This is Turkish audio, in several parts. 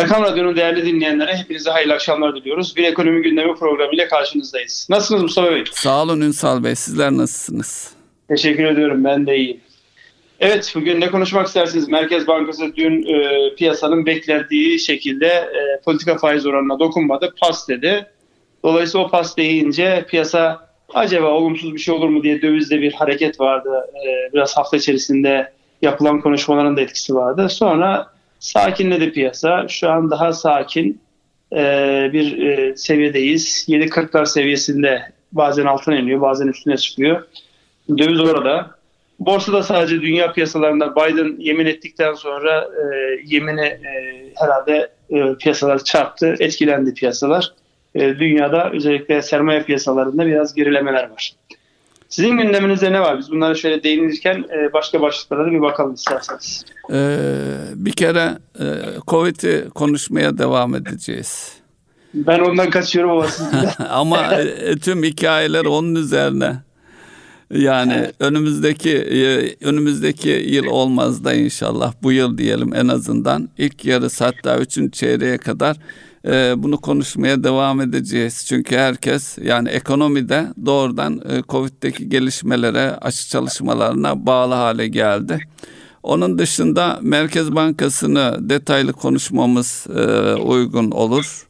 Erkam Radyo'nun değerli dinleyenlere hepinize hayırlı akşamlar diliyoruz. Bir ekonomi gündemi programıyla karşınızdayız. Nasılsınız Mustafa Bey? Sağ olun Ünsal Bey. Sizler nasılsınız? Teşekkür ediyorum. Ben de iyiyim. Evet bugün ne konuşmak istersiniz? Merkez Bankası dün e, piyasanın beklediği şekilde e, politika faiz oranına dokunmadı. Pas dedi. Dolayısıyla o pas deyince piyasa acaba olumsuz bir şey olur mu diye dövizde bir hareket vardı. E, biraz hafta içerisinde yapılan konuşmaların da etkisi vardı. Sonra sakinledi piyasa. Şu an daha sakin e, bir e, seviyedeyiz. 7.40'lar seviyesinde bazen altına iniyor bazen üstüne çıkıyor. Döviz orada. Borsada sadece dünya piyasalarında Biden yemin ettikten sonra e, yemini e, herhalde e, piyasalar çarptı, etkilendi piyasalar. E, dünyada özellikle sermaye piyasalarında biraz gerilemeler var. Sizin gündeminizde ne var? Biz bunlara şöyle değinirken e, başka başlıklara da bir bakalım isterseniz. Ee, bir kere e, Covid'i konuşmaya devam edeceğiz. Ben ondan kaçıyorum ama Ama e, tüm hikayeler onun üzerine. Yani evet. önümüzdeki e, önümüzdeki yıl olmaz da inşallah bu yıl diyelim en azından ilk yarısı hatta üçüncü çeyreğe kadar e, bunu konuşmaya devam edeceğiz. Çünkü herkes yani ekonomide doğrudan e, Covid'deki gelişmelere, aşı çalışmalarına bağlı hale geldi. Onun dışında Merkez Bankası'nı detaylı konuşmamız uygun olur.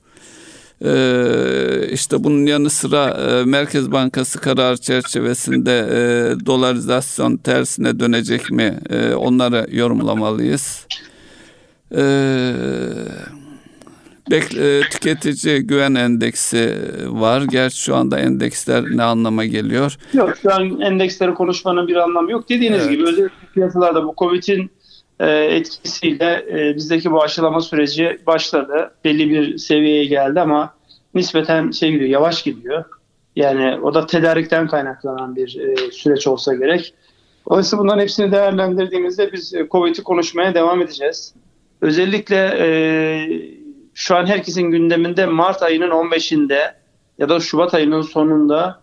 Ee, işte bunun yanı sıra e, Merkez Bankası karar çerçevesinde e, dolarizasyon tersine dönecek mi e, onları yorumlamalıyız. Ee, Bekle, tüketici güven endeksi var. Gerçi şu anda endeksler ne anlama geliyor? Yok şu an endeksleri konuşmanın bir anlamı yok. Dediğiniz evet. gibi özellikle piyasalarda bu Covid'in etkisiyle bizdeki bu aşılama süreci başladı. Belli bir seviyeye geldi ama nispeten şey gidiyor, yavaş gidiyor. Yani o da tedarikten kaynaklanan bir e, süreç olsa gerek. Dolayısıyla bunların hepsini değerlendirdiğimizde biz e, Covid'i konuşmaya devam edeceğiz. Özellikle e, şu an herkesin gündeminde Mart ayının 15'inde ya da Şubat ayının sonunda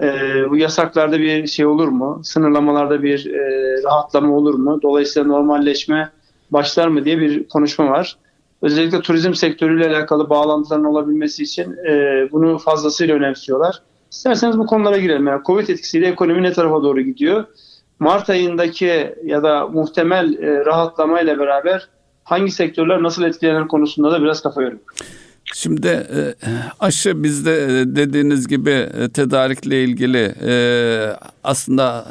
e, bu yasaklarda bir şey olur mu? Sınırlamalarda bir e, rahatlama olur mu? Dolayısıyla normalleşme başlar mı diye bir konuşma var özellikle turizm sektörüyle alakalı bağlantıların olabilmesi için e, bunu fazlasıyla önemsiyorlar. İsterseniz bu konulara girelim. Yani Covid etkisiyle ekonomi ne tarafa doğru gidiyor? Mart ayındaki ya da muhtemel e, rahatlamayla beraber hangi sektörler nasıl etkilenir konusunda da biraz kafa yoruyorum. Şimdi e, aşı bizde e, dediğiniz gibi e, tedarikle ilgili aslında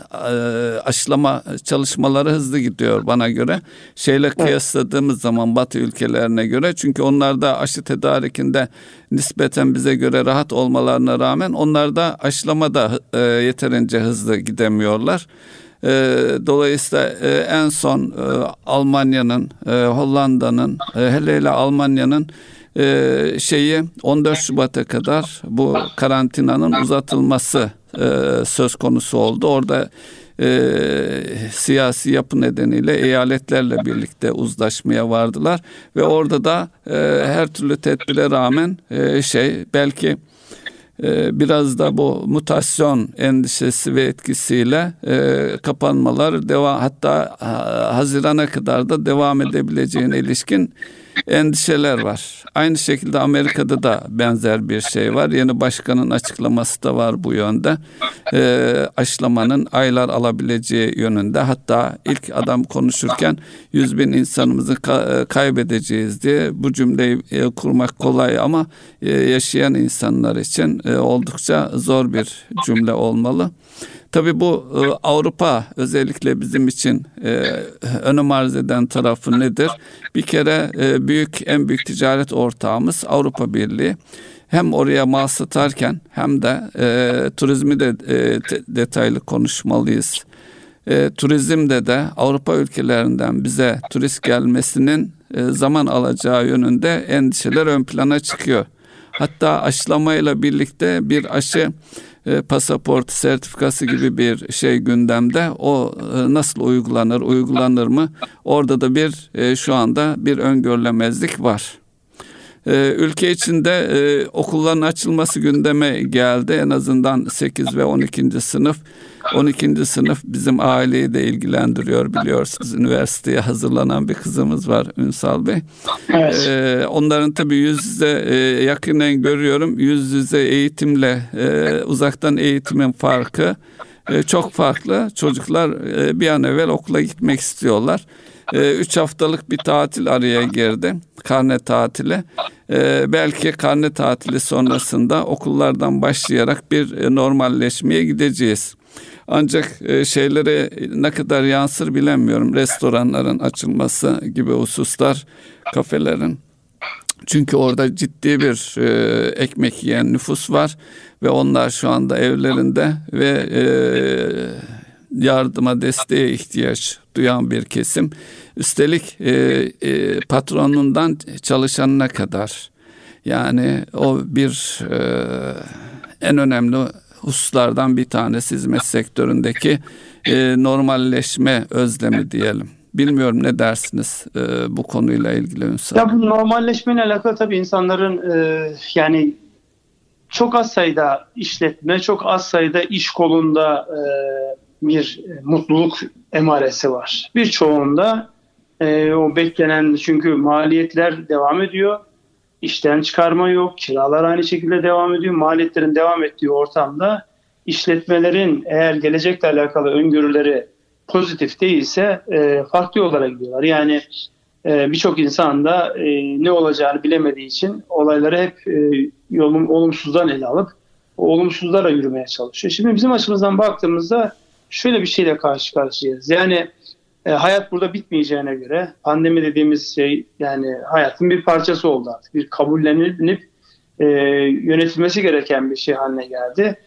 aşılama çalışmaları hızlı gidiyor bana göre. Şeyle kıyasladığımız zaman Batı ülkelerine göre çünkü onlarda aşı tedarikinde nispeten bize göre rahat olmalarına rağmen onlarda aşılama da yeterince hızlı gidemiyorlar. Dolayısıyla en son Almanya'nın, Hollanda'nın, hele hele Almanya'nın e, şeyi 14 Şubat'a kadar bu karantinanın uzatılması e, söz konusu oldu. Orada e, siyasi yapı nedeniyle eyaletlerle birlikte uzlaşmaya vardılar ve orada da e, her türlü tedbire rağmen e, şey belki e, biraz da bu mutasyon endişesi ve etkisiyle e, kapanmalar devam hatta Haziran'a kadar da devam edebileceğine ilişkin endişeler var. Aynı şekilde Amerika'da da benzer bir şey var. Yeni başkanın açıklaması da var bu yönde. E, aşılamanın aylar alabileceği yönünde. Hatta ilk adam konuşurken 100 bin insanımızı e, kaybedeceğiz diye bu cümleyi e, kurmak kolay ama e, yaşayan insanlar için oldukça zor bir cümle olmalı. Tabii bu e, Avrupa özellikle bizim için e, önem arz eden tarafı nedir? Bir kere e, büyük en büyük ticaret ortağımız Avrupa Birliği. Hem oraya mal satarken hem de e, turizmi de e, detaylı konuşmalıyız. E, turizmde de Avrupa ülkelerinden bize turist gelmesinin e, zaman alacağı yönünde endişeler ön plana çıkıyor. Hatta aşılamayla birlikte bir aşı e, pasaport sertifikası gibi bir şey gündemde. O e, nasıl uygulanır, uygulanır mı? Orada da bir e, şu anda bir öngörülemezlik var. Ee, ülke içinde e, okulların açılması gündeme geldi. En azından 8 ve 12. sınıf. 12. sınıf bizim aileyi de ilgilendiriyor biliyorsunuz. Üniversiteye hazırlanan bir kızımız var Ünsal Bey. Evet. Ee, onların tabii yüz yüze e, yakinen görüyorum. Yüz yüze eğitimle e, uzaktan eğitimin farkı e, çok farklı. Çocuklar e, bir an evvel okula gitmek istiyorlar. E, üç haftalık bir tatil araya girdi. Karne tatili. E, belki karne tatili sonrasında okullardan başlayarak bir e, normalleşmeye gideceğiz. Ancak e, şeylere ne kadar yansır bilemiyorum. Restoranların açılması gibi hususlar, kafelerin. Çünkü orada ciddi bir e, ekmek yiyen nüfus var ve onlar şu anda evlerinde ve e, yardıma desteğe ihtiyaç duyan bir kesim. Üstelik e, e, patronundan çalışanına kadar yani o bir e, en önemli hususlardan bir tanesi hizmet sektöründeki e, normalleşme özlemi diyelim. Bilmiyorum ne dersiniz e, bu konuyla ilgili Ünsal? Ya bu normalleşmeyle alakalı tabii insanların e, yani çok az sayıda işletme, çok az sayıda iş kolunda e, bir mutluluk emaresi var. Birçoğunda e, o beklenen çünkü maliyetler devam ediyor. İşten çıkarma yok, kiralar aynı şekilde devam ediyor. Maliyetlerin devam ettiği ortamda işletmelerin eğer gelecekle alakalı öngörüleri pozitif değilse e, farklı yollara gidiyorlar. Yani e, birçok insan da e, ne olacağını bilemediği için olayları hep e, yolum, olumsuzdan ele alıp olumsuzlara yürümeye çalışıyor. Şimdi bizim açımızdan baktığımızda şöyle bir şeyle karşı karşıyayız. Yani e, hayat burada bitmeyeceğine göre pandemi dediğimiz şey yani hayatın bir parçası oldu artık. Bir kabullenilip e, yönetilmesi gereken bir şey haline geldi.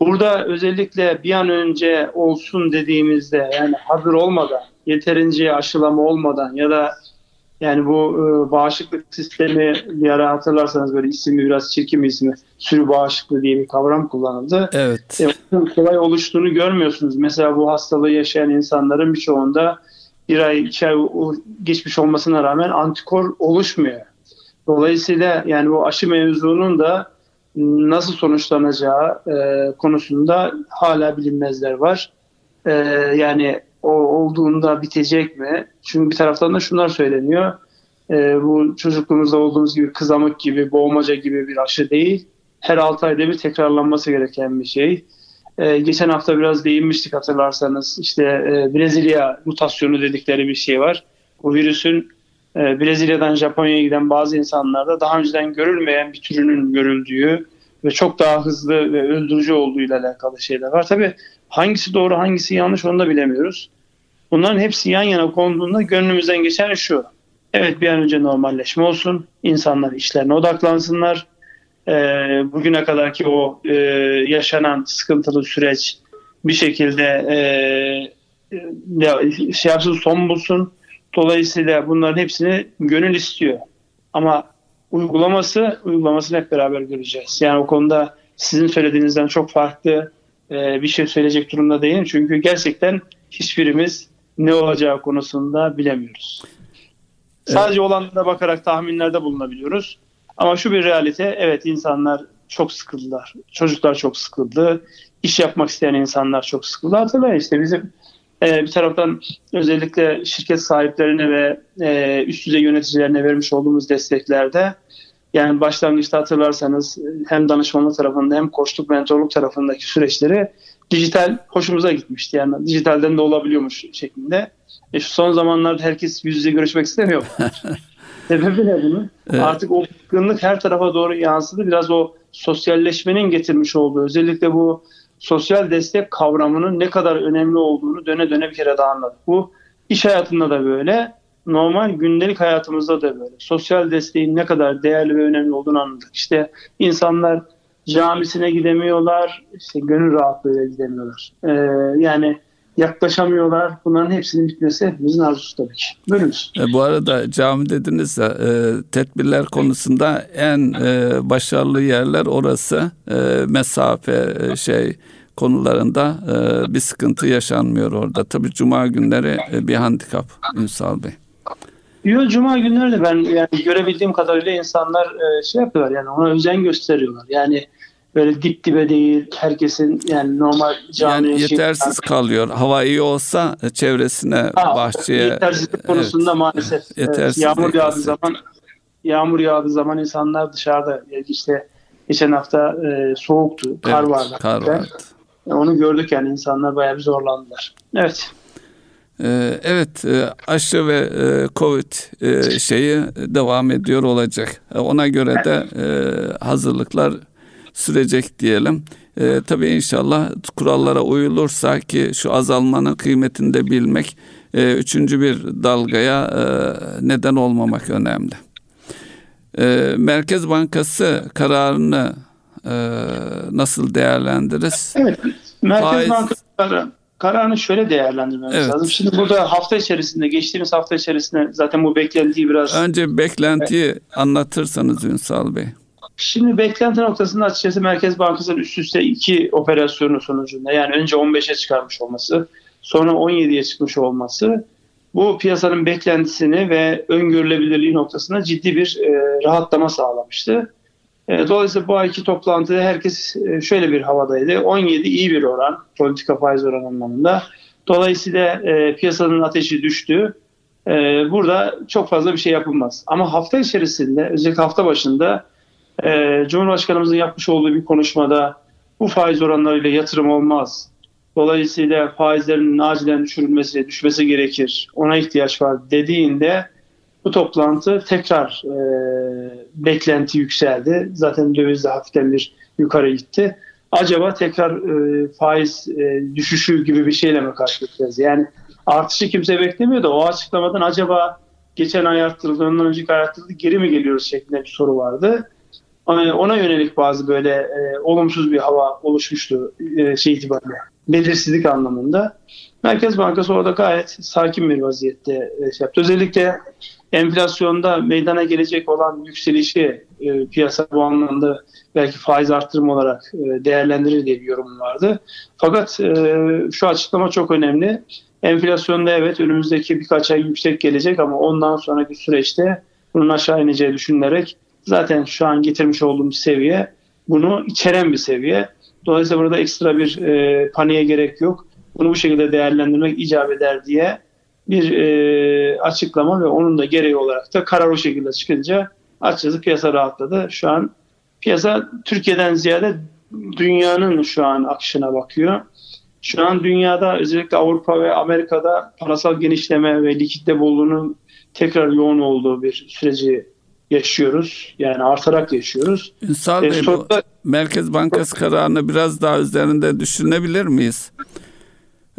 Burada özellikle bir an önce olsun dediğimizde yani hazır olmadan, yeterince aşılama olmadan ya da yani bu e, bağışıklık sistemi bir ara hatırlarsanız böyle ismi biraz çirkin bir ismi sürü bağışıklığı diye bir kavram kullanıldı. Evet. E, kolay oluştuğunu görmüyorsunuz. Mesela bu hastalığı yaşayan insanların birçoğunda bir ay iki ay geçmiş olmasına rağmen antikor oluşmuyor. Dolayısıyla yani bu aşı mevzunun da nasıl sonuçlanacağı e, konusunda hala bilinmezler var. E, yani o olduğunda bitecek mi? Çünkü bir taraftan da şunlar söyleniyor. E, bu çocukluğumuzda olduğumuz gibi kızamık gibi, boğmaca gibi bir aşı değil. Her 6 ayda bir tekrarlanması gereken bir şey. E, geçen hafta biraz değinmiştik hatırlarsanız. İşte e, Brezilya mutasyonu dedikleri bir şey var. Bu virüsün e, Brezilya'dan Japonya'ya giden bazı insanlarda daha önceden görülmeyen bir türünün görüldüğü ve çok daha hızlı ve öldürücü olduğu ile alakalı şeyler var. Tabii hangisi doğru hangisi yanlış onu da bilemiyoruz. Bunların hepsi yan yana konduğunda gönlümüzden geçen şu. Evet bir an önce normalleşme olsun. İnsanlar işlerine odaklansınlar. E, bugüne kadarki o e, yaşanan sıkıntılı süreç bir şekilde e, şey yapsın son bulsun. Dolayısıyla bunların hepsini gönül istiyor. Ama uygulaması, uygulamasını hep beraber göreceğiz. Yani o konuda sizin söylediğinizden çok farklı e, bir şey söyleyecek durumda değilim. Çünkü gerçekten hiçbirimiz ne olacağı konusunda bilemiyoruz. Evet. Sadece olanlara bakarak tahminlerde bulunabiliyoruz. Ama şu bir realite, evet insanlar çok sıkıldılar. Çocuklar çok sıkıldı. İş yapmak isteyen insanlar çok sıkıldı. Hatırlayın işte bizim e, bir taraftan özellikle şirket sahiplerine ve e, üst düzey yöneticilerine vermiş olduğumuz desteklerde yani başlangıçta hatırlarsanız hem danışmanlık tarafında hem koçluk mentorluk tarafındaki süreçleri dijital hoşumuza gitmişti. Yani dijitalden de olabiliyormuş şeklinde. E şu son zamanlarda herkes yüz yüze görüşmek istemiyor. Sebebi ne bunun? Evet. Artık o bıkkınlık her tarafa doğru yansıdı. Biraz o sosyalleşmenin getirmiş olduğu özellikle bu sosyal destek kavramının ne kadar önemli olduğunu döne döne bir kere daha anladık. Bu iş hayatında da böyle, normal gündelik hayatımızda da böyle. Sosyal desteğin ne kadar değerli ve önemli olduğunu anladık. İşte insanlar camisine gidemiyorlar, işte gönül rahatlığıyla gidemiyorlar. Ee, yani yaklaşamıyorlar. Bunların hepsinin bitmesi hepimizin arzusu tabii ki. Bölümüz. E, bu arada cami dediniz ya e, tedbirler konusunda en e, başarılı yerler orası. E, mesafe e, şey konularında e, bir sıkıntı yaşanmıyor orada. Tabii cuma günleri e, bir handikap Ünsal Bey. Yo, Cuma günleri de ben yani görebildiğim kadarıyla insanlar e, şey yapıyorlar yani ona özen gösteriyorlar. Yani böyle dip dibe değil herkesin yani normal cami yani yetersiz şey, kalıyor. Hava iyi olsa çevresine ha, bahçeye yetersizlik konusunda evet, maalesef yetersiz yağmur yağdığı zaman yağmur yağdığı zaman insanlar dışarıda işte geçen hafta e, soğuktu, kar evet, vardı. Kar vardı. Onu gördük yani insanlar bayağı bir zorlandılar. Evet. Ee, evet e, aşı ve e, Covid e, şeyi devam ediyor olacak. Ona göre de hazırlıklar sürecek diyelim. Tabii inşallah kurallara uyulursa ki şu azalmanın kıymetini de bilmek üçüncü bir dalgaya neden olmamak önemli. Merkez Bankası kararını nasıl değerlendiririz? Evet, Merkez Faiz... Bankası kararını şöyle değerlendirmemiz evet. lazım. Şimdi burada hafta içerisinde, geçtiğimiz hafta içerisinde zaten bu beklentiyi biraz... Önce beklentiyi evet. anlatırsanız Ünsal Bey. Şimdi beklenti noktasında açıkçası Merkez Bankası'nın üst üste iki operasyonu sonucunda yani önce 15'e çıkarmış olması, sonra 17'ye çıkmış olması bu piyasanın beklentisini ve öngörülebilirliği noktasında ciddi bir e, rahatlama sağlamıştı. E, dolayısıyla bu ayki toplantıda herkes e, şöyle bir havadaydı. 17 iyi bir oran politika faiz oranı anlamında. Dolayısıyla e, piyasanın ateşi düştü. Burada çok fazla bir şey yapılmaz. Ama hafta içerisinde özellikle hafta başında Cumhurbaşkanımızın yapmış olduğu bir konuşmada bu faiz oranlarıyla yatırım olmaz. Dolayısıyla faizlerin acilen düşürülmesi, düşmesi gerekir. Ona ihtiyaç var dediğinde bu toplantı tekrar e, beklenti yükseldi. Zaten döviz de hafiften bir yukarı gitti. Acaba tekrar e, faiz e, düşüşü gibi bir şeyle mi karşılaşacağız? Yani artışı kimse beklemiyor da o açıklamadan acaba geçen ay arttırıldı, ondan önceki ay arttırıldı, geri mi geliyoruz şeklinde bir soru vardı. E, ona yönelik bazı böyle e, olumsuz bir hava oluşmuştu e, şey itibariyle. Belirsizlik anlamında. Merkez Bankası orada gayet sakin bir vaziyette e, şey yaptı. Özellikle enflasyonda meydana gelecek olan yükselişi e, piyasa bu anlamda belki faiz arttırma olarak e, değerlendirir diye bir yorum vardı. Fakat e, şu açıklama çok önemli. Enflasyonda evet önümüzdeki birkaç ay yüksek gelecek ama ondan sonraki süreçte bunun aşağı ineceği düşünülerek zaten şu an getirmiş olduğumuz seviye bunu içeren bir seviye. Dolayısıyla burada ekstra bir e, paniğe gerek yok. Bunu bu şekilde değerlendirmek icap eder diye bir e, açıklama ve onun da gereği olarak da karar o şekilde çıkınca açıkçası piyasa rahatladı. Şu an piyasa Türkiye'den ziyade dünyanın şu an akışına bakıyor. Şu an dünyada özellikle Avrupa ve Amerika'da parasal genişleme ve likitte bolluğunun tekrar yoğun olduğu bir süreci yaşıyoruz. Yani artarak yaşıyoruz. Ünsal e, Bey, sonra... Merkez Bankası kararını biraz daha üzerinde düşünebilir miyiz?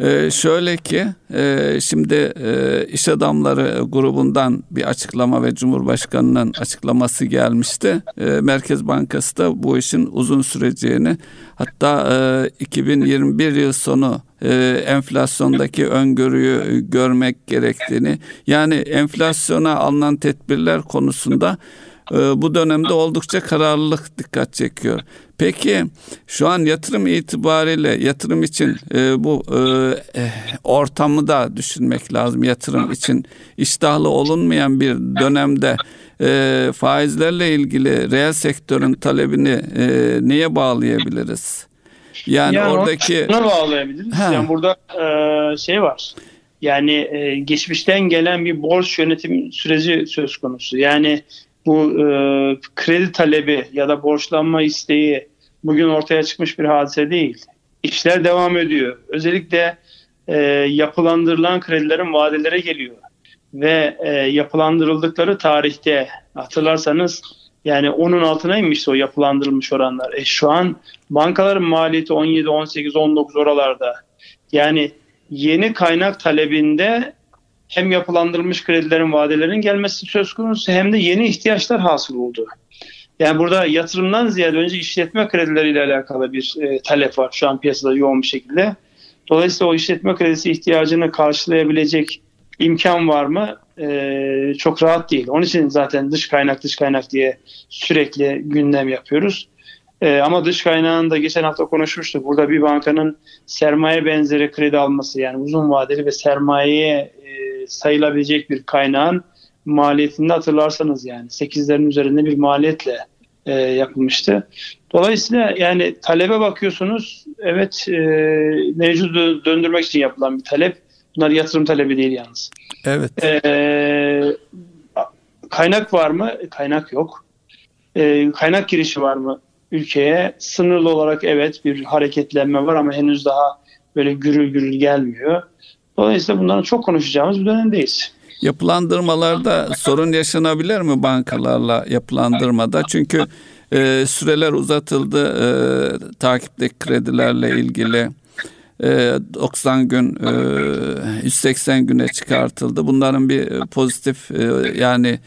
Ee, şöyle ki e, şimdi e, iş adamları grubundan bir açıklama ve Cumhurbaşkanı'nın açıklaması gelmişti. E, Merkez Bankası da bu işin uzun süreceğini hatta e, 2021 yıl sonu e, enflasyondaki öngörüyü görmek gerektiğini yani enflasyona alınan tedbirler konusunda bu dönemde oldukça kararlılık dikkat çekiyor. Peki şu an yatırım itibariyle yatırım için e, bu e, ortamı da düşünmek lazım. Yatırım için iştahlı olunmayan bir dönemde e, faizlerle ilgili reel sektörün talebini e, neye bağlayabiliriz? Yani, yani oradaki ona bağlayabiliriz. He. Yani burada e, şey var. Yani e, geçmişten gelen bir borç yönetim süreci söz konusu. Yani bu e, kredi talebi ya da borçlanma isteği bugün ortaya çıkmış bir hadise değil. İşler devam ediyor. Özellikle e, yapılandırılan kredilerin vadelere geliyor. Ve e, yapılandırıldıkları tarihte hatırlarsanız yani onun altına inmişti o yapılandırılmış oranlar. E, şu an bankaların maliyeti 17, 18, 19 oralarda. Yani yeni kaynak talebinde hem yapılandırılmış kredilerin vadelerin gelmesi söz konusu hem de yeni ihtiyaçlar hasıl oldu. Yani burada yatırımdan ziyade önce işletme kredileriyle alakalı bir e, talep var şu an piyasada yoğun bir şekilde. Dolayısıyla o işletme kredisi ihtiyacını karşılayabilecek imkan var mı? E, çok rahat değil. Onun için zaten dış kaynak dış kaynak diye sürekli gündem yapıyoruz. E, ama dış kaynağını da geçen hafta konuşmuştuk. Burada bir bankanın sermaye benzeri kredi alması yani uzun vadeli ve sermayeye sayılabilecek bir kaynağın maliyetinde hatırlarsanız yani 8'lerin üzerinde bir maliyetle e, yapılmıştı. Dolayısıyla yani talebe bakıyorsunuz evet e, mevcudu döndürmek için yapılan bir talep. Bunlar yatırım talebi değil yalnız. Evet. E, kaynak var mı? Kaynak yok. E, kaynak girişi var mı ülkeye? Sınırlı olarak evet bir hareketlenme var ama henüz daha böyle gürül gürül gelmiyor. Dolayısıyla bunların çok konuşacağımız bir dönemdeyiz. Yapılandırmalarda sorun yaşanabilir mi bankalarla yapılandırmada? Çünkü e, süreler uzatıldı e, takipteki kredilerle ilgili. 90 e, gün 180 e, güne çıkartıldı. Bunların bir pozitif e, yani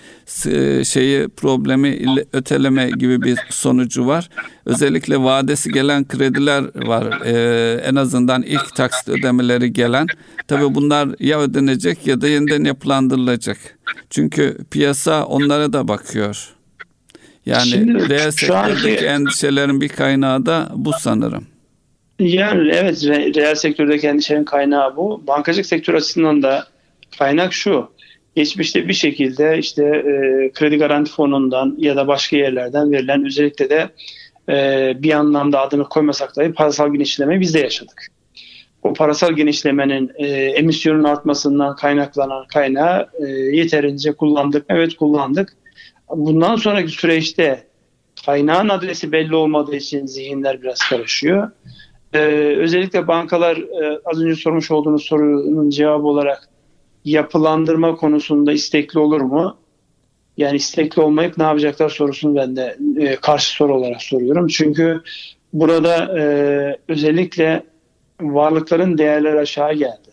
şeyi problemi öteleme gibi bir sonucu var. Özellikle vadesi gelen krediler var. En azından ilk taksit ödemeleri gelen. Tabii bunlar ya ödenecek ya da yeniden yapılandırılacak. Çünkü piyasa onlara da bakıyor. Yani Şimdi, reel sektördeki anki... endişelerin bir kaynağı da bu sanırım. Yani evet reel sektördeki endişenin kaynağı bu. Bankacılık sektörü açısından da kaynak şu. Geçmişte bir şekilde işte e, kredi garanti fonundan ya da başka yerlerden verilen özellikle de e, bir anlamda adını koymasak dahi parasal genişlemeyi biz de yaşadık. O parasal genişlemenin e, emisyonun artmasından kaynaklanan kaynağı e, yeterince kullandık. Evet kullandık. Bundan sonraki süreçte kaynağın adresi belli olmadığı için zihinler biraz karışıyor. Ee, özellikle bankalar e, az önce sormuş olduğunuz sorunun cevabı olarak yapılandırma konusunda istekli olur mu? Yani istekli olmayıp ne yapacaklar sorusunu ben de e, karşı soru olarak soruyorum. Çünkü burada e, özellikle varlıkların değerleri aşağı geldi.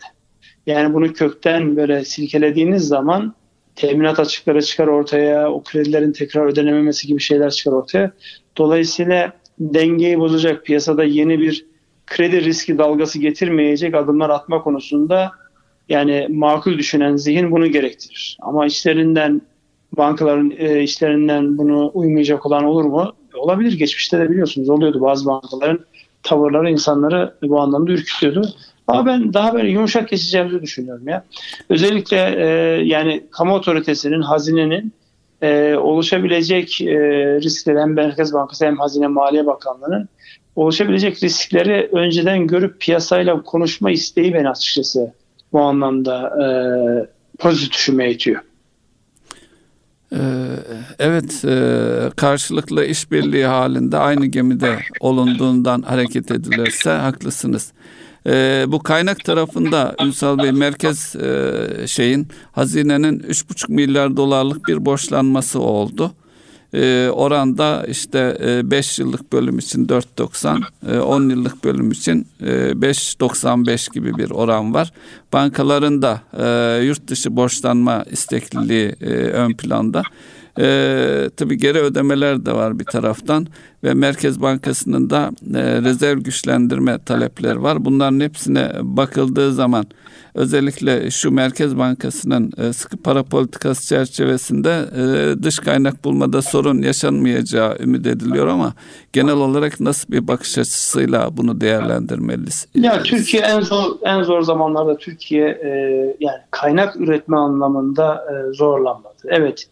Yani bunu kökten böyle silkelediğiniz zaman teminat açıkları çıkar ortaya, o kredilerin tekrar ödenememesi gibi şeyler çıkar ortaya. Dolayısıyla dengeyi bozacak piyasada yeni bir kredi riski dalgası getirmeyecek adımlar atma konusunda yani makul düşünen zihin bunu gerektirir. Ama işlerinden bankaların e, işlerinden bunu uymayacak olan olur mu? Olabilir. Geçmişte de biliyorsunuz oluyordu bazı bankaların tavırları insanları bu anlamda ürkütüyordu. Ama ben daha böyle yumuşak geçeceğimizi düşünüyorum ya. Özellikle e, yani kamu otoritesinin, hazinenin e, oluşabilecek e, riskleri hem Merkez Bankası hem Hazine Maliye Bakanlığı'nın oluşabilecek riskleri önceden görüp piyasayla konuşma isteği beni açıkçası bu anlamda e, pozitif düşünmeye itiyor. Ee, evet, e, karşılıklı işbirliği halinde aynı gemide olunduğundan hareket edilirse haklısınız. E, bu kaynak tarafında Ünsal Bey merkez e, şeyin hazinenin 3,5 milyar dolarlık bir borçlanması oldu e, oranda işte 5 e, yıllık bölüm için 4.90, e, 10 yıllık bölüm için e, 5.95 gibi bir oran var. Bankaların da e, yurt dışı borçlanma istekliliği e, ön planda. E, tabii geri ödemeler de var bir taraftan ve Merkez Bankası'nın da e, rezerv güçlendirme talepleri var. Bunların hepsine bakıldığı zaman özellikle şu Merkez Bankası'nın e, sıkı para politikası çerçevesinde e, dış kaynak bulmada sorun yaşanmayacağı ümit ediliyor ama genel olarak nasıl bir bakış açısıyla bunu değerlendirmeliyiz? Ya Türkiye en zor en zor zamanlarda Türkiye e, yani kaynak üretme anlamında e, zorlanmadı. Evet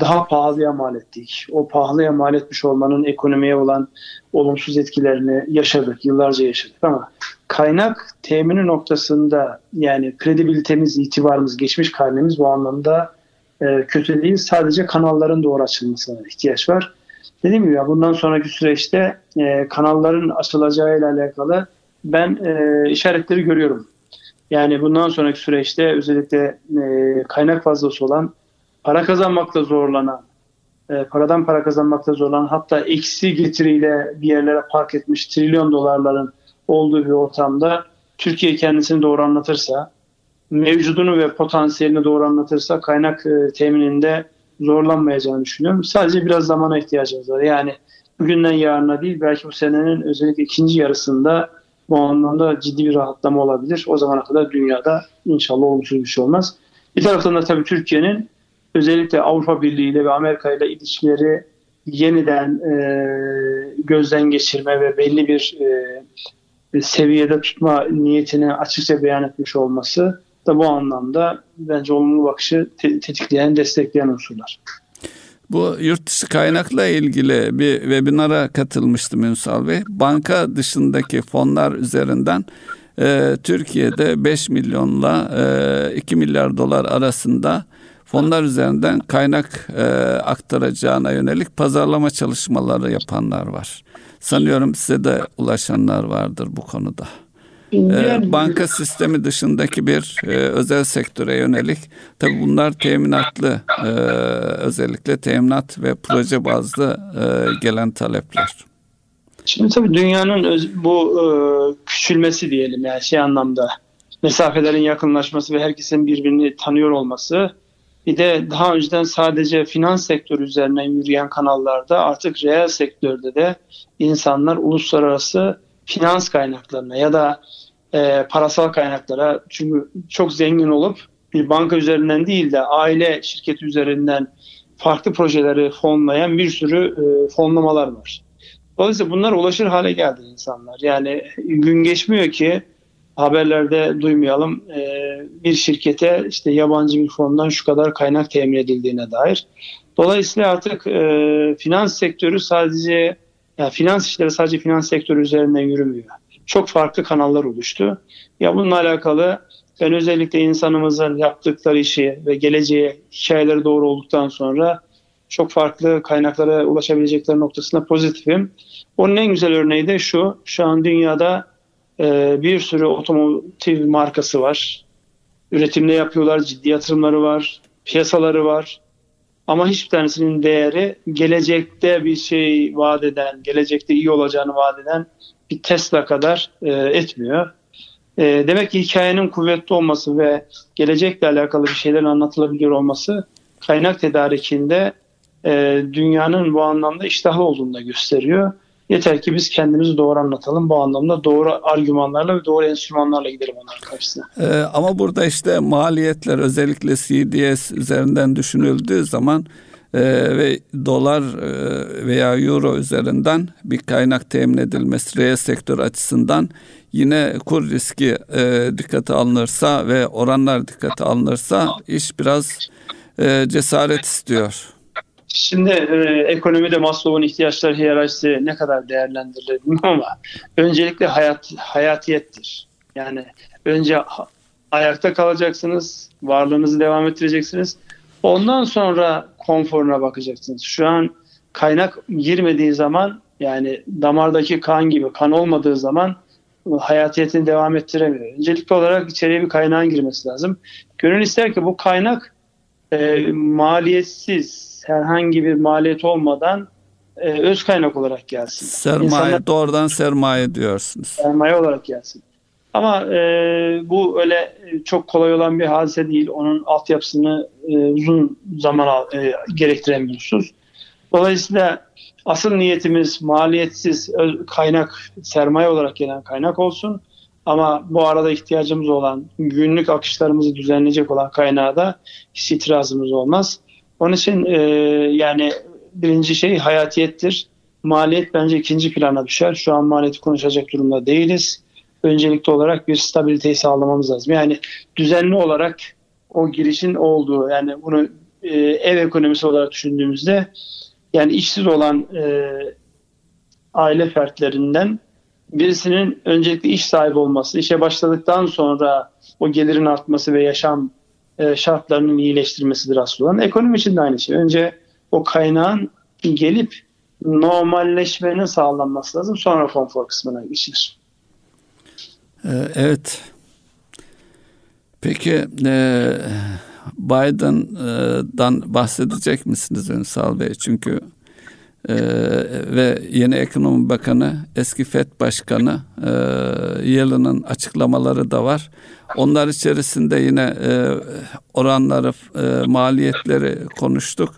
daha pahalıya mal ettik. O pahalıya mal etmiş olmanın ekonomiye olan olumsuz etkilerini yaşadık, yıllarca yaşadık ama kaynak temini noktasında yani kredibilitemiz, itibarımız, geçmiş karnemiz bu anlamda e, kötü değil. Sadece kanalların doğru açılmasına ihtiyaç var. Dediğim gibi ya bundan sonraki süreçte e, kanalların açılacağıyla alakalı ben e, işaretleri görüyorum. Yani bundan sonraki süreçte özellikle e, kaynak fazlası olan para kazanmakta zorlanan, e, paradan para kazanmakta zorlanan hatta eksi getiriyle bir yerlere park etmiş trilyon dolarların olduğu bir ortamda Türkiye kendisini doğru anlatırsa, mevcudunu ve potansiyelini doğru anlatırsa kaynak e, temininde zorlanmayacağını düşünüyorum. Sadece biraz zamana ihtiyacımız var. Yani bugünden yarına değil belki bu senenin özellikle ikinci yarısında bu anlamda ciddi bir rahatlama olabilir. O zamana kadar dünyada inşallah olumsuz bir şey olmaz. Bir taraftan da tabii Türkiye'nin özellikle Avrupa Birliği ile ve Amerika ile ilişkileri yeniden e, gözden geçirme ve belli bir e, seviyede tutma niyetini açıkça beyan etmiş olması da bu anlamda bence olumlu bakışı tetikleyen, destekleyen unsurlar. Bu yurt dışı kaynakla ilgili bir webinara katılmıştım Ünsal Bey. Banka dışındaki fonlar üzerinden e, Türkiye'de 5 milyonla e, 2 milyar dolar arasında fonlar üzerinden kaynak e, aktaracağına yönelik pazarlama çalışmaları yapanlar var. Sanıyorum size de ulaşanlar vardır bu konuda. E, banka sistemi dışındaki bir e, özel sektöre yönelik tabi bunlar teminatlı e, özellikle teminat ve proje bazlı e, gelen talepler. Şimdi tabii dünyanın öz, bu e, küçülmesi diyelim yani şey anlamda mesafelerin yakınlaşması ve herkesin birbirini tanıyor olması bir de daha önceden sadece finans sektörü üzerinden yürüyen kanallarda artık reel sektörde de insanlar uluslararası finans kaynaklarına ya da e, parasal kaynaklara çünkü çok zengin olup bir banka üzerinden değil de aile şirketi üzerinden farklı projeleri fonlayan bir sürü e, fonlamalar var. Dolayısıyla bunlar ulaşır hale geldi insanlar. Yani gün geçmiyor ki haberlerde duymayalım e, bir şirkete işte yabancı bir fondan şu kadar kaynak temin edildiğine dair. Dolayısıyla artık e, finans sektörü sadece yani finans işleri sadece finans sektörü üzerinden yürümüyor. Çok farklı kanallar oluştu. Ya bununla alakalı ben özellikle insanımızın yaptıkları işi ve geleceğe hikayeleri doğru olduktan sonra çok farklı kaynaklara ulaşabilecekleri noktasında pozitifim. Onun en güzel örneği de şu. Şu an dünyada e, bir sürü otomotiv markası var. Üretimde yapıyorlar, ciddi yatırımları var, piyasaları var. Ama hiçbir tanesinin değeri gelecekte bir şey vaat eden, gelecekte iyi olacağını vaat eden bir Tesla kadar e, etmiyor. E, demek ki hikayenin kuvvetli olması ve gelecekle alakalı bir şeylerin anlatılabiliyor olması kaynak tedarikinde e, dünyanın bu anlamda iştahlı olduğunu da gösteriyor. Yeter ki biz kendimizi doğru anlatalım. Bu anlamda doğru argümanlarla ve doğru enstrümanlarla gidelim onların karşısına. Ee, ama burada işte maliyetler özellikle CDS üzerinden düşünüldüğü zaman e, ve dolar e, veya euro üzerinden bir kaynak temin edilmesi reel sektör açısından yine kur riski e, dikkate alınırsa ve oranlar dikkate alınırsa iş biraz e, cesaret istiyor. Şimdi e, ekonomide Maslow'un ihtiyaçları hiyerarşisi ne kadar değerlendirilir ama öncelikle hayat hayatiyettir. Yani önce ayakta kalacaksınız, varlığınızı devam ettireceksiniz. Ondan sonra konforuna bakacaksınız. Şu an kaynak girmediği zaman yani damardaki kan gibi kan olmadığı zaman hayatiyetini devam ettiremiyor. Öncelikli olarak içeriye bir kaynağın girmesi lazım. Gönül ister ki bu kaynak e, maliyetsiz, herhangi bir maliyet olmadan e, öz kaynak olarak gelsin. Sermaye İnsanlar, doğrudan sermaye diyorsunuz. Sermaye olarak gelsin. Ama e, bu öyle çok kolay olan bir hadise değil. Onun altyapısını e, uzun zaman e, gerektiremiyorsunuz. Dolayısıyla asıl niyetimiz maliyetsiz kaynak, sermaye olarak gelen kaynak olsun. Ama bu arada ihtiyacımız olan günlük akışlarımızı düzenleyecek olan kaynağa da hiç itirazımız olmaz. Onun için e, yani birinci şey hayatiyettir. Maliyet bence ikinci plana düşer. Şu an maliyeti konuşacak durumda değiliz. Öncelikli olarak bir stabiliteyi sağlamamız lazım. Yani düzenli olarak o girişin olduğu yani bunu e, ev ekonomisi olarak düşündüğümüzde yani işsiz olan e, aile fertlerinden birisinin öncelikle iş sahibi olması, işe başladıktan sonra o gelirin artması ve yaşam e, şartlarının iyileştirmesidir asıl olan. Ekonomi için de aynı şey. Önce o kaynağın gelip normalleşmenin sağlanması lazım. Sonra konfor kısmına geçilir. E, evet. Peki e, Biden'dan bahsedecek misiniz Ünsal Bey? Çünkü ee, ve yeni ekonomi bakanı eski FED başkanı e, Yellen'ın açıklamaları da var. Onlar içerisinde yine e, oranları e, maliyetleri konuştuk.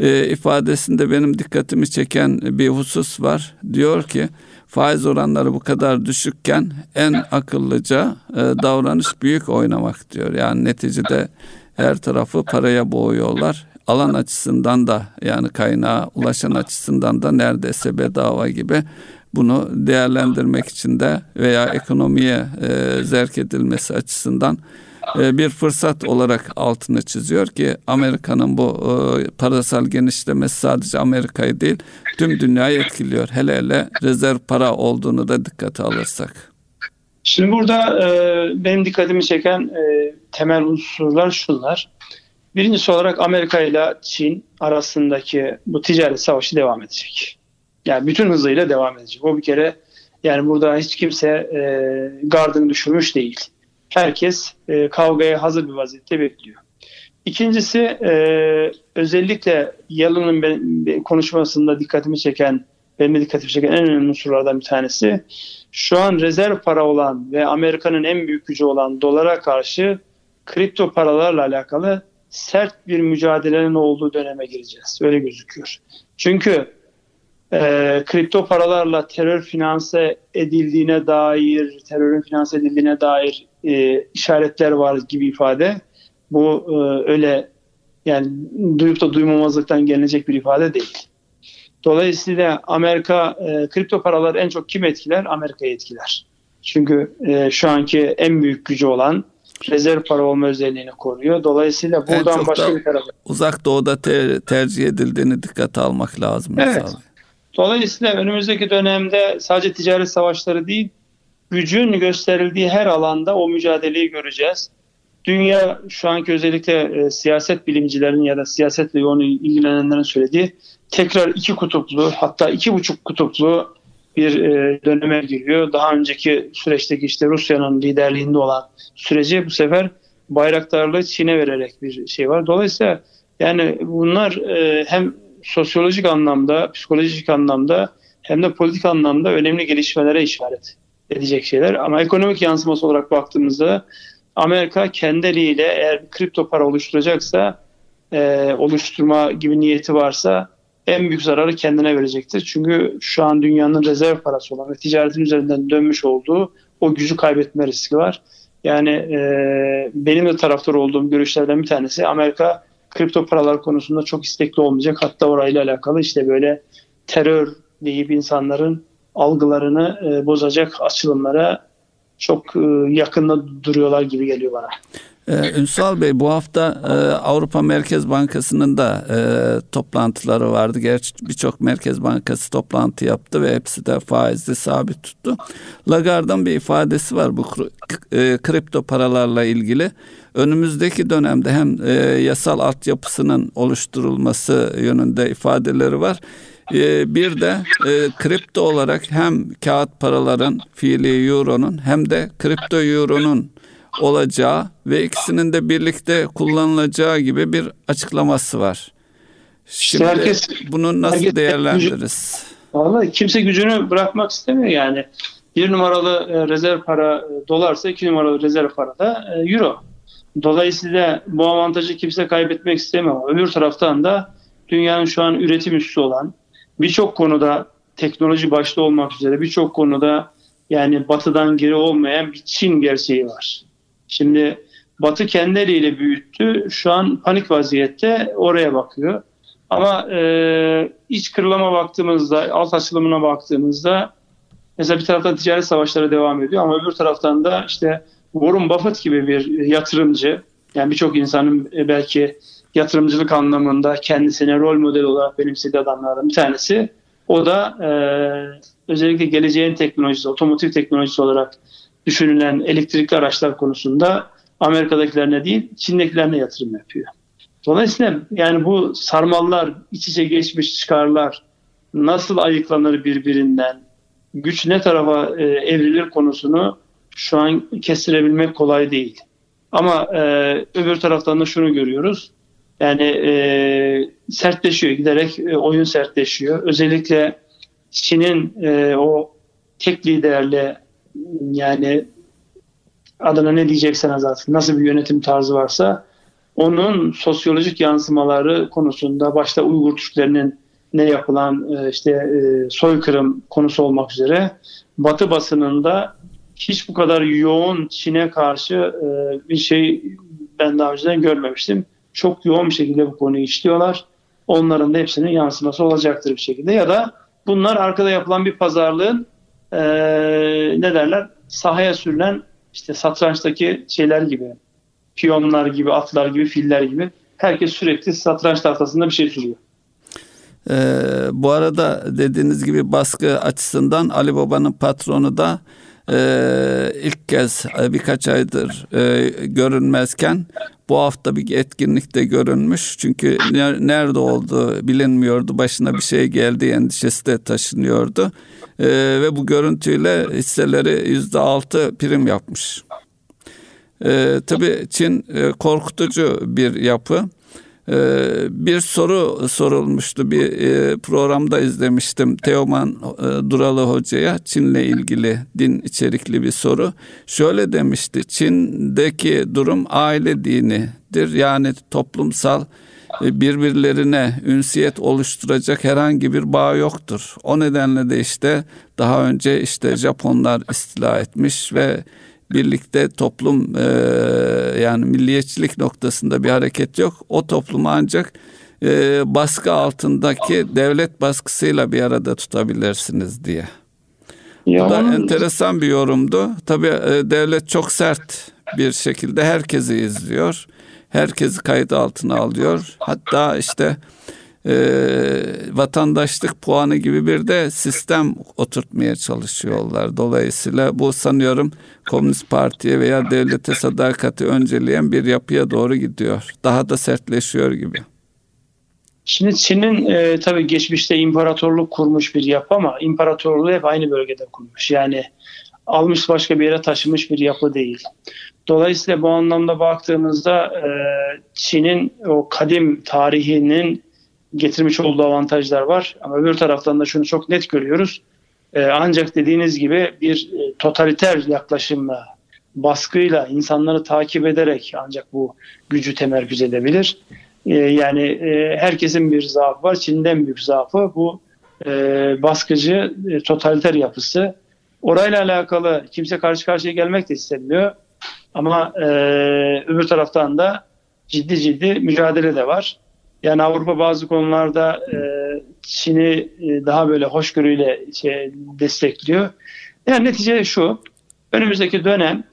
E, ifadesinde benim dikkatimi çeken bir husus var. Diyor ki faiz oranları bu kadar düşükken en akıllıca e, davranış büyük oynamak diyor. Yani neticede her tarafı paraya boğuyorlar alan açısından da yani kaynağa ulaşan açısından da neredeyse bedava gibi bunu değerlendirmek için de veya ekonomiye e, zerk edilmesi açısından e, bir fırsat olarak altını çiziyor ki Amerika'nın bu e, parasal genişlemesi sadece Amerika'yı değil tüm dünyayı etkiliyor. Hele hele rezerv para olduğunu da dikkate alırsak. Şimdi burada e, benim dikkatimi çeken e, temel unsurlar şunlar. Birincisi olarak Amerika ile Çin arasındaki bu ticaret savaşı devam edecek. Yani bütün hızıyla devam edecek. O bir kere yani burada hiç kimse e, gardını düşürmüş değil. Herkes e, kavgaya hazır bir vaziyette bekliyor. İkincisi e, özellikle Yalın'ın konuşmasında dikkatimi çeken, benim dikkatimi çeken en önemli unsurlardan bir tanesi şu an rezerv para olan ve Amerika'nın en büyük gücü olan dolara karşı kripto paralarla alakalı sert bir mücadelenin olduğu döneme gireceğiz. Öyle gözüküyor. Çünkü e, kripto paralarla terör finanse edildiğine dair, terörün finanse edildiğine dair e, işaretler var gibi ifade. Bu e, öyle yani duyup da duymamazlıktan gelecek bir ifade değil. Dolayısıyla Amerika e, kripto paralar en çok kim etkiler? Amerika'yı etkiler. Çünkü e, şu anki en büyük gücü olan rezerv para olma özelliğini koruyor. Dolayısıyla buradan başka bir tarafa. Uzak doğuda ter, tercih edildiğini dikkate almak lazım. Evet. Mesela. Dolayısıyla önümüzdeki dönemde sadece ticaret savaşları değil, gücün gösterildiği her alanda o mücadeleyi göreceğiz. Dünya şu anki özellikle e, siyaset bilimcilerin ya da siyasetle yoğun ilgilenenlerin söylediği tekrar iki kutuplu hatta iki buçuk kutuplu bir e, döneme giriyor. Daha önceki süreçteki işte Rusya'nın liderliğinde olan süreci bu sefer bayraktarlığı Çin'e vererek bir şey var. Dolayısıyla yani bunlar e, hem sosyolojik anlamda, psikolojik anlamda hem de politik anlamda önemli gelişmelere işaret edecek şeyler. Ama ekonomik yansıması olarak baktığımızda Amerika kendi eliyle eğer kripto para oluşturacaksa, e, oluşturma gibi niyeti varsa en büyük zararı kendine verecektir. Çünkü şu an dünyanın rezerv parası olan ve ticaretin üzerinden dönmüş olduğu o gücü kaybetme riski var. Yani e, benim de taraftar olduğum görüşlerden bir tanesi Amerika kripto paralar konusunda çok istekli olmayacak. Hatta orayla alakalı işte böyle terör deyip insanların algılarını e, bozacak açılımlara çok e, yakında duruyorlar gibi geliyor bana. Ee, Ünsal Bey bu hafta e, Avrupa Merkez Bankası'nın da e, toplantıları vardı. Gerçi birçok Merkez Bankası toplantı yaptı ve hepsi de faizli sabit tuttu. Lagarde'ın bir ifadesi var bu e, kripto paralarla ilgili. Önümüzdeki dönemde hem e, yasal altyapısının oluşturulması yönünde ifadeleri var. E, bir de e, kripto olarak hem kağıt paraların fiili euronun hem de kripto euronun olacağı ve ikisinin de birlikte kullanılacağı gibi bir açıklaması var. Şimdi herkes, bunu nasıl herkes değerlendiririz? Vallahi kimse gücünü bırakmak istemiyor yani. Bir numaralı e, rezerv para e, dolarsa iki numaralı rezerv para da e, euro. Dolayısıyla bu avantajı kimse kaybetmek istemiyor. Öbür taraftan da dünyanın şu an üretim üssü olan birçok konuda teknoloji başta olmak üzere birçok konuda yani batıdan geri olmayan bir Çin gerçeği var. Şimdi Batı kendi eliyle büyüttü. Şu an panik vaziyette oraya bakıyor. Ama e, iç kırılama baktığımızda, alt açılımına baktığımızda mesela bir taraftan ticaret savaşları devam ediyor ama öbür taraftan da işte Warren Buffett gibi bir yatırımcı, yani birçok insanın e, belki yatırımcılık anlamında kendisine rol model olarak benimsediği adamlardan bir tanesi. O da e, özellikle geleceğin teknolojisi, otomotiv teknolojisi olarak düşünülen elektrikli araçlar konusunda Amerika'dakilerine değil Çin'dekilerine yatırım yapıyor. Dolayısıyla yani bu sarmallar, iç içe geçmiş çıkarlar nasıl ayıklanır birbirinden, güç ne tarafa e, evrilir konusunu şu an kestirebilmek kolay değil. Ama e, öbür taraftan da şunu görüyoruz. Yani e, sertleşiyor giderek e, oyun sertleşiyor. Özellikle Çin'in e, o tek liderle yani adına ne diyeceksen artık nasıl bir yönetim tarzı varsa onun sosyolojik yansımaları konusunda başta Uygur Türklerinin ne yapılan e, işte e, soykırım konusu olmak üzere Batı basınında hiç bu kadar yoğun Çin'e karşı e, bir şey ben daha önceden görmemiştim. Çok yoğun bir şekilde bu konuyu işliyorlar. Onların da hepsinin yansıması olacaktır bir şekilde. Ya da bunlar arkada yapılan bir pazarlığın ne derler sahaya sürülen işte satrançtaki şeyler gibi piyonlar gibi, atlar gibi, filler gibi. Herkes sürekli satranç tahtasında bir şey sürüyor. Ee, bu arada dediğiniz gibi baskı açısından Ali Baba'nın patronu da e, ilk kez e, birkaç aydır e, görünmezken bu hafta bir etkinlikte görünmüş. Çünkü nerede olduğu bilinmiyordu. Başına bir şey geldi endişesi de taşınıyordu. E, ve bu görüntüyle hisseleri yüzde altı prim yapmış. E, tabii Çin e, korkutucu bir yapı. Ee, bir soru sorulmuştu bir e, programda izlemiştim Teoman e, Duralı Hoca'ya Çin'le ilgili din içerikli bir soru. Şöyle demişti Çin'deki durum aile dinidir yani toplumsal e, birbirlerine ünsiyet oluşturacak herhangi bir bağ yoktur. O nedenle de işte daha önce işte Japonlar istila etmiş ve birlikte toplum e, yani milliyetçilik noktasında bir hareket yok. O toplumu ancak e, baskı altındaki devlet baskısıyla bir arada tutabilirsiniz diye. Ya Bu da enteresan bir yorumdu. Tabii e, devlet çok sert bir şekilde herkesi izliyor. Herkesi kayıt altına alıyor. Hatta işte e, vatandaşlık puanı gibi bir de sistem oturtmaya çalışıyorlar. Dolayısıyla bu sanıyorum Komünist Parti'ye veya devlete sadakati önceleyen bir yapıya doğru gidiyor. Daha da sertleşiyor gibi. Şimdi Çin'in e, tabii geçmişte imparatorluk kurmuş bir yapı ama imparatorluğu hep aynı bölgede kurmuş. Yani almış başka bir yere taşımış bir yapı değil. Dolayısıyla bu anlamda baktığımızda e, Çin'in o kadim tarihinin getirmiş olduğu avantajlar var. Ama öbür taraftan da şunu çok net görüyoruz. Ee, ancak dediğiniz gibi bir e, totaliter yaklaşımla, baskıyla, insanları takip ederek ancak bu gücü temerküz edebilir. Yani e, herkesin bir zaafı var. Çin'den büyük zaafı bu e, baskıcı, e, totaliter yapısı. Orayla alakalı kimse karşı karşıya gelmek de istemiyor. Ama e, öbür taraftan da ciddi ciddi mücadele de var. Yani Avrupa bazı konularda e, Çin'i e, daha böyle hoşgörüyle şey, destekliyor. Yani netice şu, önümüzdeki dönem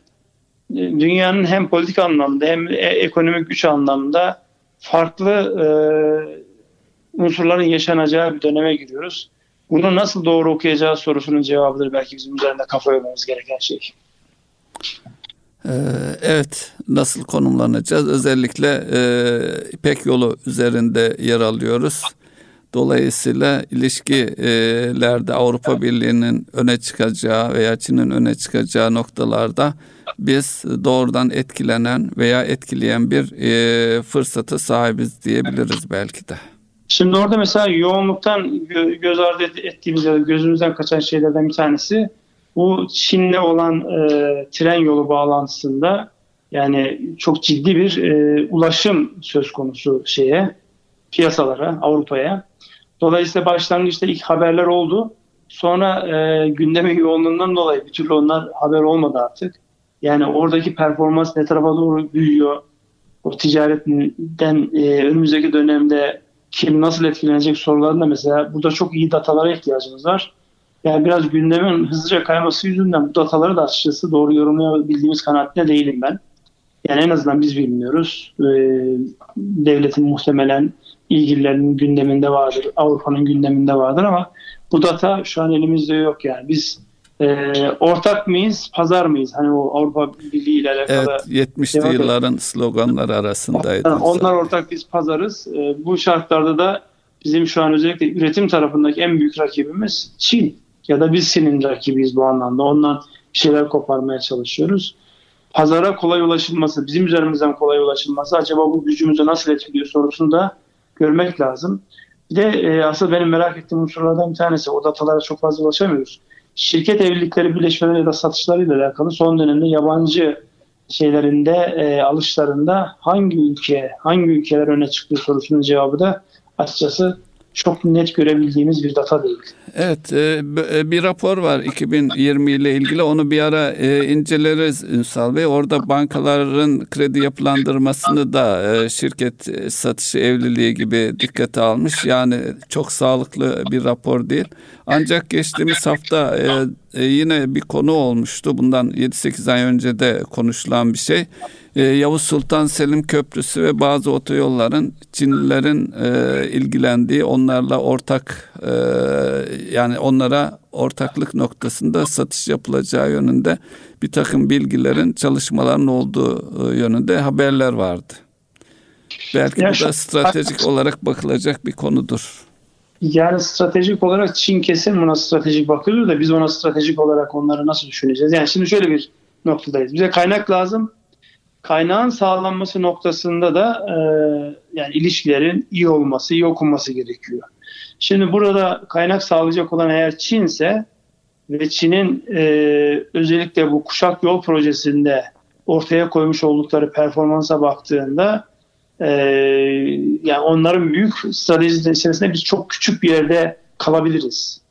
e, dünyanın hem politik anlamda hem e, ekonomik güç anlamda farklı e, unsurların yaşanacağı bir döneme giriyoruz. Bunu nasıl doğru okuyacağı sorusunun cevabıdır belki bizim üzerinde kafa yormamız gereken şey. Ee, evet, nasıl konumlanacağız? Özellikle e, İpek yolu üzerinde yer alıyoruz. Dolayısıyla ilişkilerde Avrupa Birliği'nin öne çıkacağı veya Çin'in öne çıkacağı noktalarda biz doğrudan etkilenen veya etkileyen bir e, fırsatı sahibiz diyebiliriz belki de. Şimdi orada mesela yoğunluktan göz ardı ettiğimiz ya da gözümüzden kaçan şeylerden bir tanesi bu Çin'le olan e, tren yolu bağlantısında yani çok ciddi bir e, ulaşım söz konusu şeye piyasalara, Avrupa'ya. Dolayısıyla başlangıçta ilk haberler oldu. Sonra e, gündemin yoğunluğundan dolayı bir türlü onlar haber olmadı artık. Yani oradaki performans ne tarafa doğru büyüyor? O ticaretten e, önümüzdeki dönemde kim nasıl etkilenecek sorularında mesela burada çok iyi datalara ihtiyacımız var. Yani biraz gündemin hızlıca kayması yüzünden bu dataları da açıkçası doğru yorumlayabildiğimiz kanaatinde değilim ben. Yani en azından biz bilmiyoruz. Ee, devletin muhtemelen ilgililerinin gündeminde vardır, Avrupa'nın gündeminde vardır ama bu data şu an elimizde yok yani. Biz e, ortak mıyız, pazar mıyız? Hani o Avrupa Birliği ile alakalı. Evet, 70'li yılların sloganları arasındaydı. Yani onlar ortak biz pazarız. E, bu şartlarda da bizim şu an özellikle üretim tarafındaki en büyük rakibimiz Çin ya da biz senin rakibiyiz bu anlamda. Ondan bir şeyler koparmaya çalışıyoruz. Pazara kolay ulaşılması, bizim üzerimizden kolay ulaşılması acaba bu gücümüzü nasıl etkiliyor sorusunu da görmek lazım. Bir de e, asıl benim merak ettiğim unsurlardan bir tanesi o datalara çok fazla ulaşamıyoruz. Şirket evlilikleri, birleşmeleri ya da satışlarıyla alakalı son dönemde yabancı şeylerinde, e, alışlarında hangi ülke, hangi ülkeler öne çıktığı sorusunun cevabı da açıkçası çok net görebildiğimiz bir data değil. Evet e, e, bir rapor var 2020 ile ilgili onu bir ara e, inceleriz Ünsal Bey. Orada bankaların kredi yapılandırmasını da şirket satışı evliliği gibi dikkate almış. Yani çok sağlıklı bir rapor değil. Ancak geçtiğimiz hafta yine bir konu olmuştu. Bundan 7-8 ay önce de konuşulan bir şey. E, Yavuz Sultan Selim Köprüsü ve bazı otoyolların Çinlilerin e, ilgilendiği onlarla ortak e, yani onlara ortaklık noktasında satış yapılacağı yönünde bir takım bilgilerin çalışmaların olduğu e, yönünde haberler vardı. Belki ya bu da stratejik olarak bakılacak bir konudur. Yani stratejik olarak Çin kesin buna stratejik bakıyor da biz ona stratejik olarak onları nasıl düşüneceğiz? Yani şimdi şöyle bir noktadayız. Bize kaynak lazım. Kaynağın sağlanması noktasında da e, yani ilişkilerin iyi olması, iyi okunması gerekiyor. Şimdi burada kaynak sağlayacak olan eğer Çin ise ve Çin'in e, özellikle bu kuşak yol projesinde ortaya koymuş oldukları performansa baktığında e, yani onların büyük stratejisi içerisinde biz çok küçük bir yerde kalabiliriz.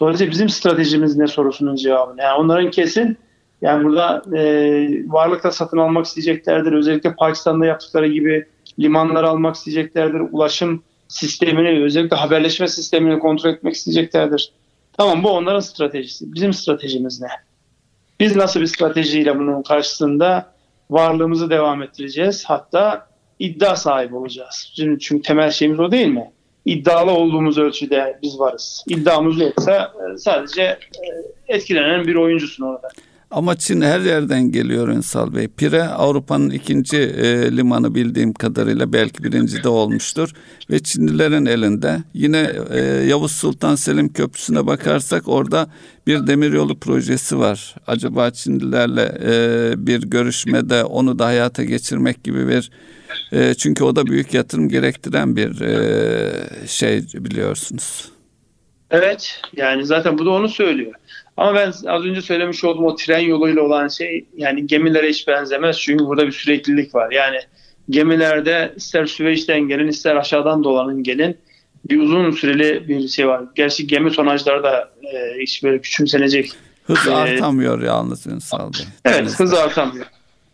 Dolayısıyla bizim stratejimiz ne sorusunun cevabı. Yani onların kesin yani burada e, varlıkla satın almak isteyeceklerdir. Özellikle Pakistan'da yaptıkları gibi limanlar almak isteyeceklerdir. Ulaşım sistemini, özellikle haberleşme sistemini kontrol etmek isteyeceklerdir. Tamam bu onların stratejisi. Bizim stratejimiz ne? Biz nasıl bir stratejiyle bunun karşısında varlığımızı devam ettireceğiz? Hatta iddia sahibi olacağız. Çünkü, çünkü temel şeyimiz o değil mi? İddialı olduğumuz ölçüde biz varız. İddiamız yoksa e, sadece e, etkilenen bir oyuncusun orada. Ama Çin her yerden geliyor Ünsal Bey. Pire Avrupa'nın ikinci e, limanı bildiğim kadarıyla belki birinci de olmuştur. Ve Çinlilerin elinde. Yine e, Yavuz Sultan Selim Köprüsü'ne bakarsak orada bir demiryolu projesi var. Acaba Çinlilerle e, bir görüşmede onu da hayata geçirmek gibi bir e, çünkü o da büyük yatırım gerektiren bir e, şey biliyorsunuz. Evet yani zaten bu da onu söylüyor. Ama ben az önce söylemiş olduğum o tren yoluyla olan şey yani gemilere hiç benzemez. Çünkü burada bir süreklilik var. Yani gemilerde ister Süveyş'ten gelin ister aşağıdan dolanın gelin bir uzun süreli bir şey var. Gerçi gemi tonajları da e, hiç böyle küçümsenecek. Hız ee, artamıyor yalnız Ünsal Bey. Evet hız artamıyor.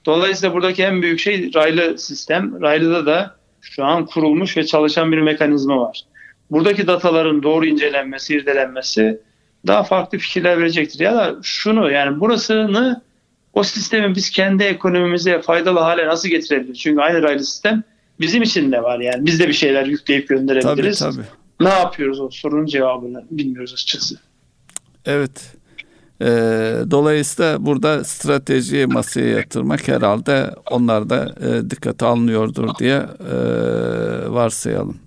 Dolayısıyla buradaki en büyük şey raylı sistem. Raylıda da şu an kurulmuş ve çalışan bir mekanizma var. Buradaki dataların doğru incelenmesi, irdelenmesi daha farklı fikirler verecektir. Ya da şunu yani burasını o sistemi biz kendi ekonomimize faydalı hale nasıl getirebiliriz? Çünkü aynı raylı sistem bizim için de var yani. Biz de bir şeyler yükleyip gönderebiliriz. Tabii, tabii. Ne yapıyoruz o sorunun cevabını bilmiyoruz açıkçası. Evet. Ee, dolayısıyla burada stratejiyi masaya yatırmak herhalde onlar da e, dikkate alınıyordur diye e, varsayalım.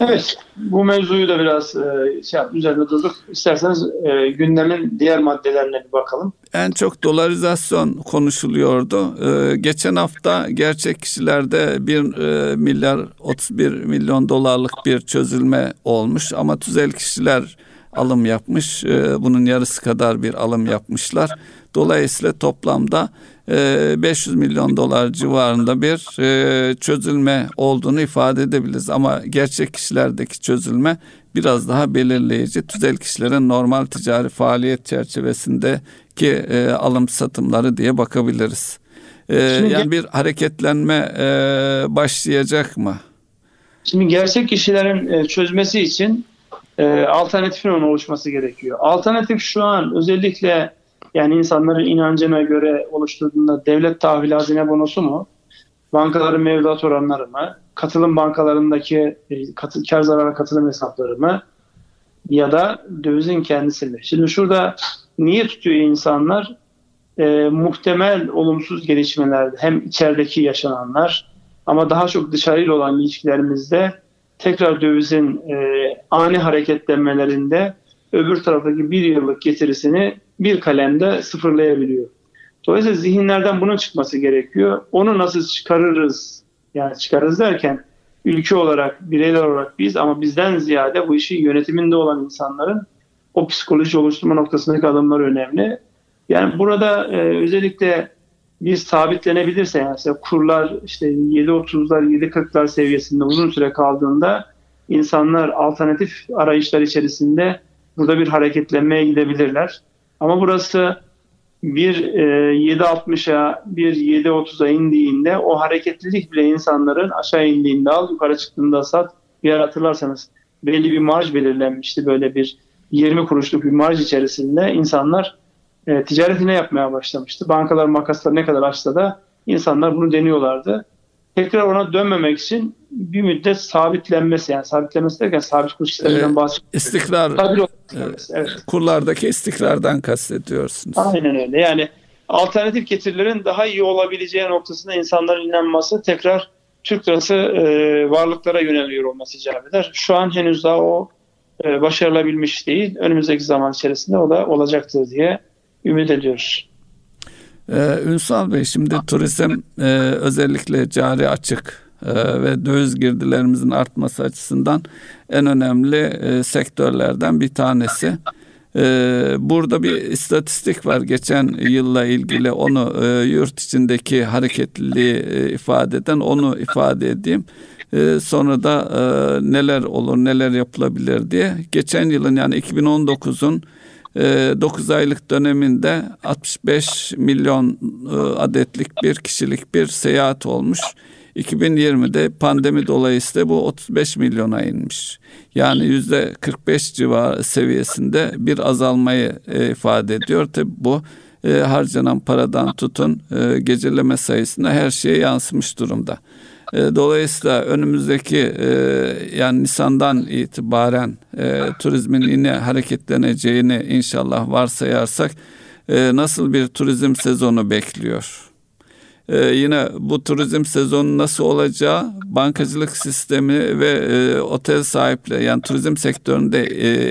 Evet, bu mevzuyu da biraz e, şey yap, üzerinde durduk. İsterseniz e, gündemin diğer maddelerine bir bakalım. En çok dolarizasyon konuşuluyordu. E, geçen hafta gerçek kişilerde 1 e, milyar 31 milyon dolarlık bir çözülme olmuş ama tüzel kişiler alım yapmış. E, bunun yarısı kadar bir alım yapmışlar. Dolayısıyla toplamda 500 e, milyon dolar civarında bir e, çözülme olduğunu ifade edebiliriz. Ama gerçek kişilerdeki çözülme biraz daha belirleyici. Tüzel kişilerin normal ticari faaliyet çerçevesindeki e, alım satımları diye bakabiliriz. Şimdi, yani bir hareketlenme başlayacak mı? Şimdi gerçek kişilerin çözmesi için alternatifin oluşması gerekiyor. Alternatif şu an özellikle yani insanların inancına göre oluşturduğunda devlet tahvil hazine bonosu mu? Bankaların mevduat oranları mı? Katılım bankalarındaki e, katı, kar zarara katılım hesapları mı? Ya da dövizin kendisi mi? Şimdi şurada niye tutuyor insanlar? E, muhtemel olumsuz gelişmelerde hem içerideki yaşananlar ama daha çok dışarıyla olan ilişkilerimizde tekrar dövizin e, ani hareketlenmelerinde öbür taraftaki bir yıllık getirisini bir kalemde sıfırlayabiliyor. Dolayısıyla zihinlerden bunun çıkması gerekiyor. Onu nasıl çıkarırız? Yani çıkarırız derken ülke olarak, bireyler olarak biz ama bizden ziyade bu işi yönetiminde olan insanların o psikoloji oluşturma noktasındaki adımlar önemli. Yani burada e, özellikle bir sabitlenebilirse yani mesela kurlar işte 7.30'lar 7.40'lar seviyesinde uzun süre kaldığında insanlar alternatif arayışlar içerisinde burada bir hareketlenmeye gidebilirler. Ama burası bir e, 7.60'a bir 7.30'a indiğinde o hareketlilik bile insanların aşağı indiğinde al yukarı çıktığında sat. Bir yer hatırlarsanız belli bir marj belirlenmişti böyle bir 20 kuruşluk bir marj içerisinde insanlar e, ticaretine yapmaya başlamıştı. Bankalar makasları ne kadar açsa da insanlar bunu deniyorlardı. Tekrar ona dönmemek için bir müddet sabitlenmesi yani sabitlenmesi derken sabit kuruş sisteminden bahsediyoruz. İstikrar, evet, evet. kurlardaki istikrardan kastediyorsunuz. Aynen öyle yani alternatif getirilerin daha iyi olabileceği noktasında insanların inanması tekrar Türk lirası e, varlıklara yöneliyor olması icap eder. Şu an henüz daha o e, başarılabilmiş değil. Önümüzdeki zaman içerisinde o da olacaktır diye ümit ediyoruz. Ee, Ünsal Bey şimdi turizm e, özellikle cari açık e, ve döviz girdilerimizin artması açısından en önemli e, sektörlerden bir tanesi. E, burada bir istatistik var geçen yılla ilgili onu e, yurt içindeki hareketliliği e, ifade eden onu ifade edeyim. E, sonra da e, neler olur neler yapılabilir diye. Geçen yılın yani 2019'un 9 aylık döneminde 65 milyon adetlik bir kişilik bir seyahat olmuş. 2020'de pandemi dolayısıyla bu 35 milyona inmiş. Yani yüzde 45 civarı seviyesinde bir azalmayı ifade ediyor. Tabi bu harcanan paradan tutun geceleme sayısına her şeye yansımış durumda. E, dolayısıyla önümüzdeki e, yani Nisan'dan itibaren e, turizmin yine hareketleneceğini inşallah varsayarsak nasıl bir turizm sezonu bekliyor? yine bu turizm sezonu nasıl olacağı bankacılık sistemi ve otel sahipleri yani turizm sektöründe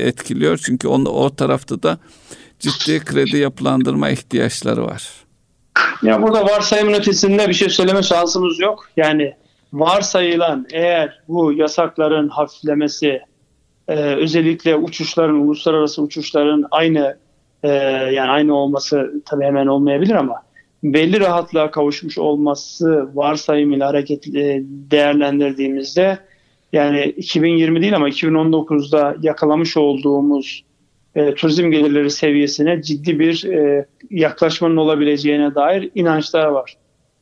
etkiliyor. Çünkü on, o tarafta da ciddi kredi yapılandırma ihtiyaçları var. Ya burada varsayımın ötesinde bir şey söyleme şansımız yok. Yani varsayılan eğer bu yasakların hafiflemesi e, özellikle uçuşların uluslararası uçuşların aynı e, yani aynı olması tabii hemen olmayabilir ama belli rahatlığa kavuşmuş olması varsayımıyla hareket e, değerlendirdiğimizde yani 2020 değil ama 2019'da yakalamış olduğumuz e, turizm gelirleri seviyesine ciddi bir e, yaklaşmanın olabileceğine dair inançlar var.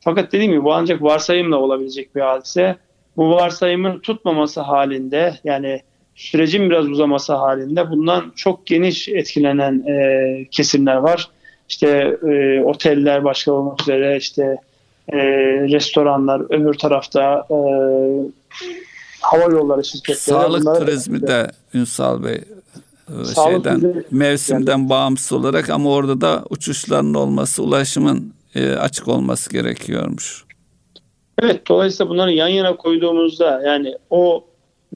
Fakat dediğim gibi bu ancak varsayımla olabilecek bir hadise. Bu varsayımın tutmaması halinde yani sürecin biraz uzaması halinde bundan çok geniş etkilenen e, kesimler var. İşte e, oteller başka olmak üzere işte e, restoranlar öbür tarafta e, hava yolları şirketleri. Sağlık bunlar, turizmi de Ünsal Bey e, Sağlık şeyden mevsimden yani. bağımsız olarak ama orada da uçuşların olması ulaşımın e, açık olması gerekiyormuş. Evet dolayısıyla bunları yan yana koyduğumuzda yani o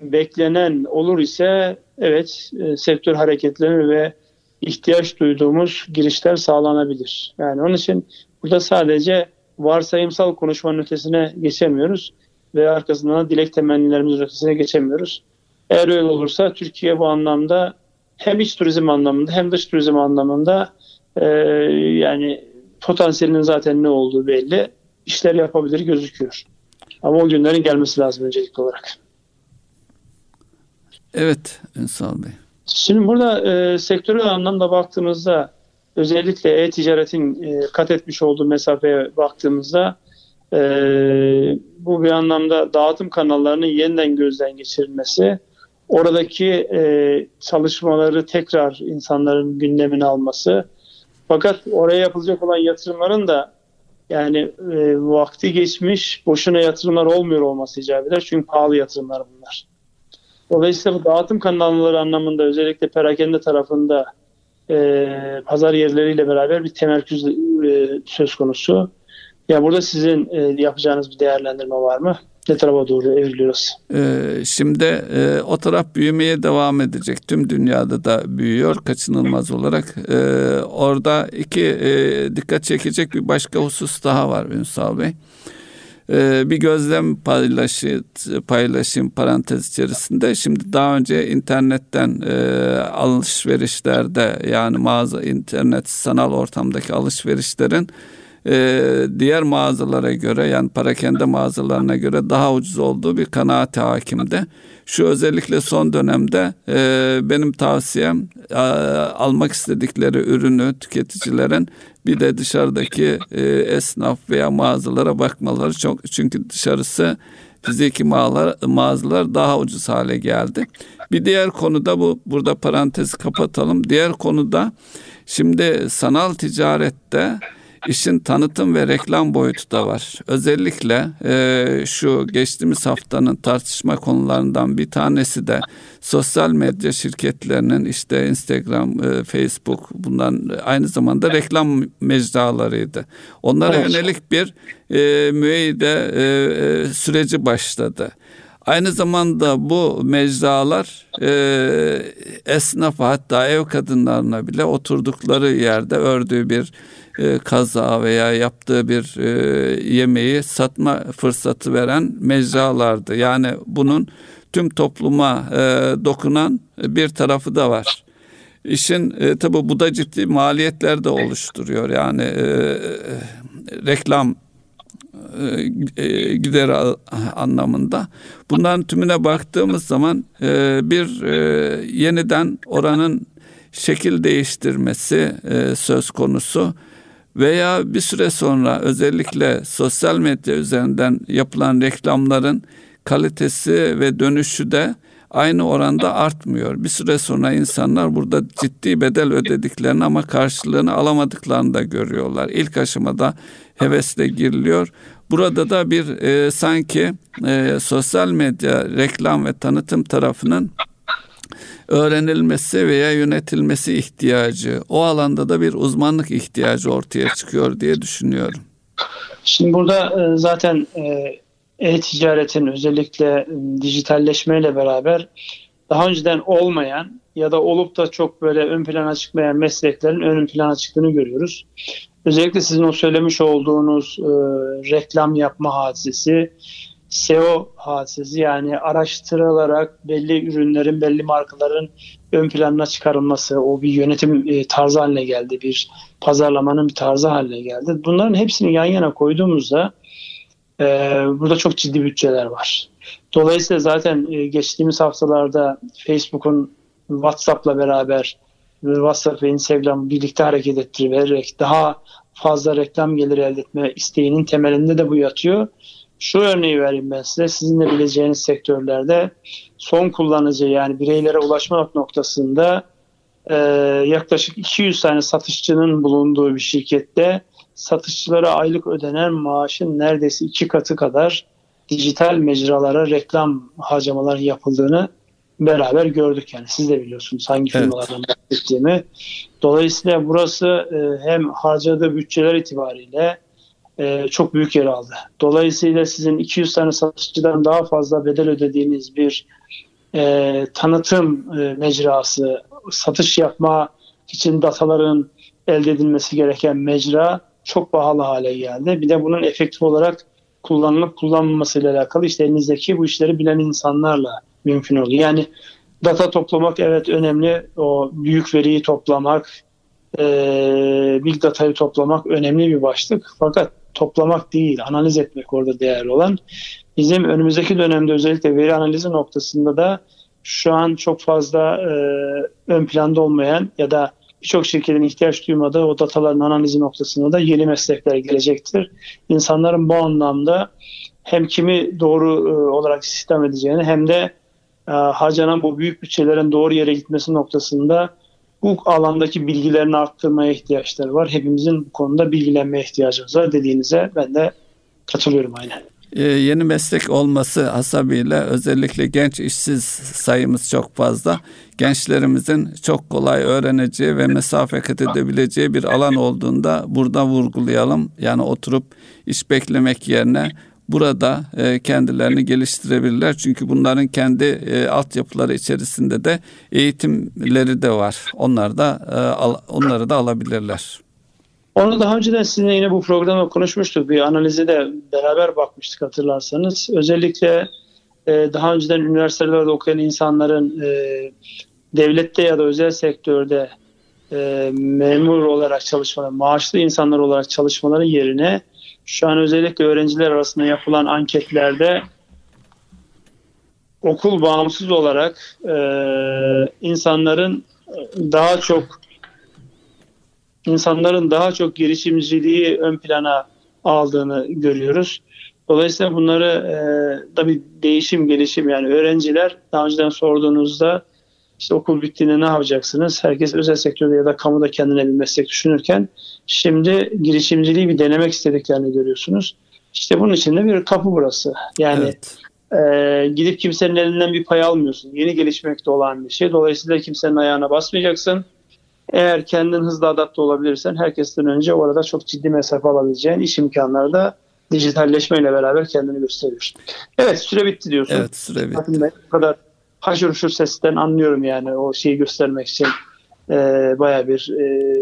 beklenen olur ise evet e, sektör hareketleri ve ihtiyaç duyduğumuz girişler sağlanabilir. Yani onun için burada sadece varsayımsal konuşmanın ötesine geçemiyoruz ve arkasından dilek temennilerimizin ötesine geçemiyoruz. Eğer öyle olursa Türkiye bu anlamda hem iç turizm anlamında hem dış turizm anlamında e, yani potansiyelinin zaten ne olduğu belli. İşler yapabilir gözüküyor. Ama o günlerin gelmesi lazım öncelikli olarak. Evet Ünsal Bey. Şimdi burada e, sektörel anlamda baktığımızda özellikle e-ticaretin e, kat etmiş olduğu mesafeye baktığımızda e, bu bir anlamda dağıtım kanallarının yeniden gözden geçirilmesi, oradaki e, çalışmaları tekrar insanların gündemine alması, fakat oraya yapılacak olan yatırımların da yani e, vakti geçmiş boşuna yatırımlar olmuyor olması icap eder. Çünkü pahalı yatırımlar bunlar. Dolayısıyla bu dağıtım kanalları anlamında özellikle perakende tarafında e, pazar yerleriyle beraber bir temerküz e, söz konusu. Ya burada sizin e, yapacağınız bir değerlendirme var mı? Ne tarafa doğru evriliyoruz? Ee, şimdi e, o taraf büyümeye devam edecek. Tüm dünyada da büyüyor kaçınılmaz olarak. Ee, orada iki e, dikkat çekecek bir başka husus daha var Ünsal Bey. Ee, bir gözlem paylaşı, paylaşayım parantez içerisinde. Şimdi daha önce internetten e, alışverişlerde yani mağaza internet sanal ortamdaki alışverişlerin e, diğer mağazalara göre yani parakende mağazalarına göre daha ucuz olduğu bir kanaat hakimde. Şu özellikle son dönemde e, benim tavsiyem e, almak istedikleri ürünü tüketicilerin bir de dışarıdaki e, esnaf veya mağazalara bakmaları çok çünkü dışarısı fiziki mağazalar, mağazalar daha ucuz hale geldi. Bir diğer konuda bu burada parantezi kapatalım. Diğer konuda şimdi sanal ticarette işin tanıtım ve reklam boyutu da var. Özellikle e, şu geçtiğimiz haftanın tartışma konularından bir tanesi de sosyal medya şirketlerinin işte Instagram, e, Facebook bundan aynı zamanda reklam mecralarıydı. Onlara evet. yönelik bir e, müeyyide e, e, süreci başladı. Aynı zamanda bu mecralar e, esnafa hatta ev kadınlarına bile oturdukları yerde ördüğü bir e, kaza veya yaptığı bir e, yemeği satma fırsatı veren mecralardı. Yani bunun tüm topluma e, dokunan bir tarafı da var. İşin e, tabi bu da ciddi maliyetler de oluşturuyor. Yani e, e reklam e, e, gider anlamında. Bunların tümüne baktığımız zaman e, bir yeniden oranın şekil değiştirmesi söz konusu veya bir süre sonra özellikle sosyal medya üzerinden yapılan reklamların kalitesi ve dönüşü de aynı oranda artmıyor. Bir süre sonra insanlar burada ciddi bedel ödediklerini ama karşılığını alamadıklarını da görüyorlar. İlk aşamada hevesle giriliyor. Burada da bir e, sanki e, sosyal medya reklam ve tanıtım tarafının öğrenilmesi veya yönetilmesi ihtiyacı, o alanda da bir uzmanlık ihtiyacı ortaya çıkıyor diye düşünüyorum. Şimdi burada e, zaten e, e-ticaretin özellikle dijitalleşmeyle beraber daha önceden olmayan ya da olup da çok böyle ön plana çıkmayan mesleklerin ön plana çıktığını görüyoruz. Özellikle sizin o söylemiş olduğunuz e, reklam yapma hadisesi, SEO hadisesi yani araştırılarak belli ürünlerin, belli markaların ön planına çıkarılması, o bir yönetim e, tarzı haline geldi, bir pazarlamanın bir tarzı haline geldi. Bunların hepsini yan yana koyduğumuzda e, burada çok ciddi bütçeler var. Dolayısıyla zaten e, geçtiğimiz haftalarda Facebook'un WhatsApp'la beraber WhatsApp ve Instagram birlikte hareket ettirerek daha fazla reklam geliri elde etme isteğinin temelinde de bu yatıyor. Şu örneği vereyim ben size. Sizin de bileceğiniz sektörlerde son kullanıcı yani bireylere ulaşma noktasında e, yaklaşık 200 tane satışçının bulunduğu bir şirkette satışçılara aylık ödenen maaşın neredeyse iki katı kadar dijital mecralara reklam harcamaları yapıldığını beraber gördük yani. Siz de biliyorsunuz hangi evet. firmalardan bahsettiğimi. Dolayısıyla burası e, hem harcadığı bütçeler itibariyle e, çok büyük yer aldı. Dolayısıyla sizin 200 tane satışçıdan daha fazla bedel ödediğiniz bir e, tanıtım e, mecrası, satış yapma için dataların elde edilmesi gereken mecra çok pahalı hale geldi. Bir de bunun efektif olarak kullanılıp kullanmaması ile alakalı işte elinizdeki bu işleri bilen insanlarla mümkün oluyor. Yani data toplamak evet önemli. O büyük veriyi toplamak, e, big datayı toplamak önemli bir başlık. Fakat toplamak değil, analiz etmek orada değerli olan. Bizim önümüzdeki dönemde özellikle veri analizi noktasında da şu an çok fazla e, ön planda olmayan ya da birçok şirketin ihtiyaç duymadığı o dataların analizi noktasında da yeni meslekler gelecektir. İnsanların bu anlamda hem kimi doğru e, olarak sistem edeceğini hem de e, harcanan bu büyük bütçelerin doğru yere gitmesi noktasında bu alandaki bilgilerini arttırmaya ihtiyaçları var. Hepimizin bu konuda bilgilenmeye ihtiyacımız var dediğinize ben de katılıyorum aynen. Ee, yeni meslek olması hasabıyla özellikle genç işsiz sayımız çok fazla. Gençlerimizin çok kolay öğreneceği ve mesafe kat edebileceği bir alan olduğunda burada vurgulayalım. Yani oturup iş beklemek yerine burada e, kendilerini geliştirebilirler. Çünkü bunların kendi e, altyapıları içerisinde de eğitimleri de var. Onlar da e, al, onları da alabilirler. Onu daha önceden sizinle yine bu programda konuşmuştuk. Bir analize de beraber bakmıştık hatırlarsanız. Özellikle e, daha önceden üniversitelerde okuyan insanların e, devlette ya da özel sektörde e, memur olarak çalışmaları, maaşlı insanlar olarak çalışmaları yerine şu an özellikle öğrenciler arasında yapılan anketlerde okul bağımsız olarak e, insanların daha çok insanların daha çok girişimciliği ön plana aldığını görüyoruz. Dolayısıyla bunları e, tabii değişim, gelişim yani öğrenciler daha önceden sorduğunuzda işte okul bittiğinde ne yapacaksınız? Herkes özel sektörde ya da kamuda kendine bir meslek düşünürken şimdi girişimciliği bir denemek istediklerini görüyorsunuz. İşte bunun için de bir kapı burası. Yani Evet. e, gidip kimsenin elinden bir pay almıyorsun. Yeni gelişmekte olan bir şey. Dolayısıyla kimsenin ayağına basmayacaksın. Eğer kendin hızlı adapte olabilirsen herkesten önce orada çok ciddi mesafe alabileceğin iş imkanları da dijitalleşmeyle beraber kendini gösteriyor. Evet süre bitti diyorsun. Evet süre bitti. Bakın bu kadar haşır uşur sesten anlıyorum yani o şeyi göstermek için e, baya bir e,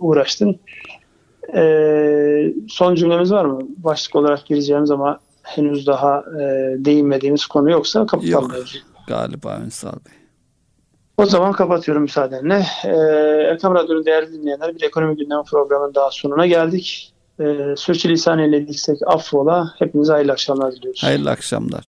uğraştın. E, son cümlemiz var mı? Başlık olarak gireceğimiz ama henüz daha e, değinmediğimiz konu yoksa kapatalım. Yok. Galiba Ünsal Bey. O zaman kapatıyorum müsaadenle. Ee, Erkam Radyo'nun değerli dinleyenler bir ekonomi gündemi programının daha sonuna geldik. Ee, sürçülisan eylediysek affola. Hepinize hayırlı akşamlar diliyoruz. Hayırlı akşamlar.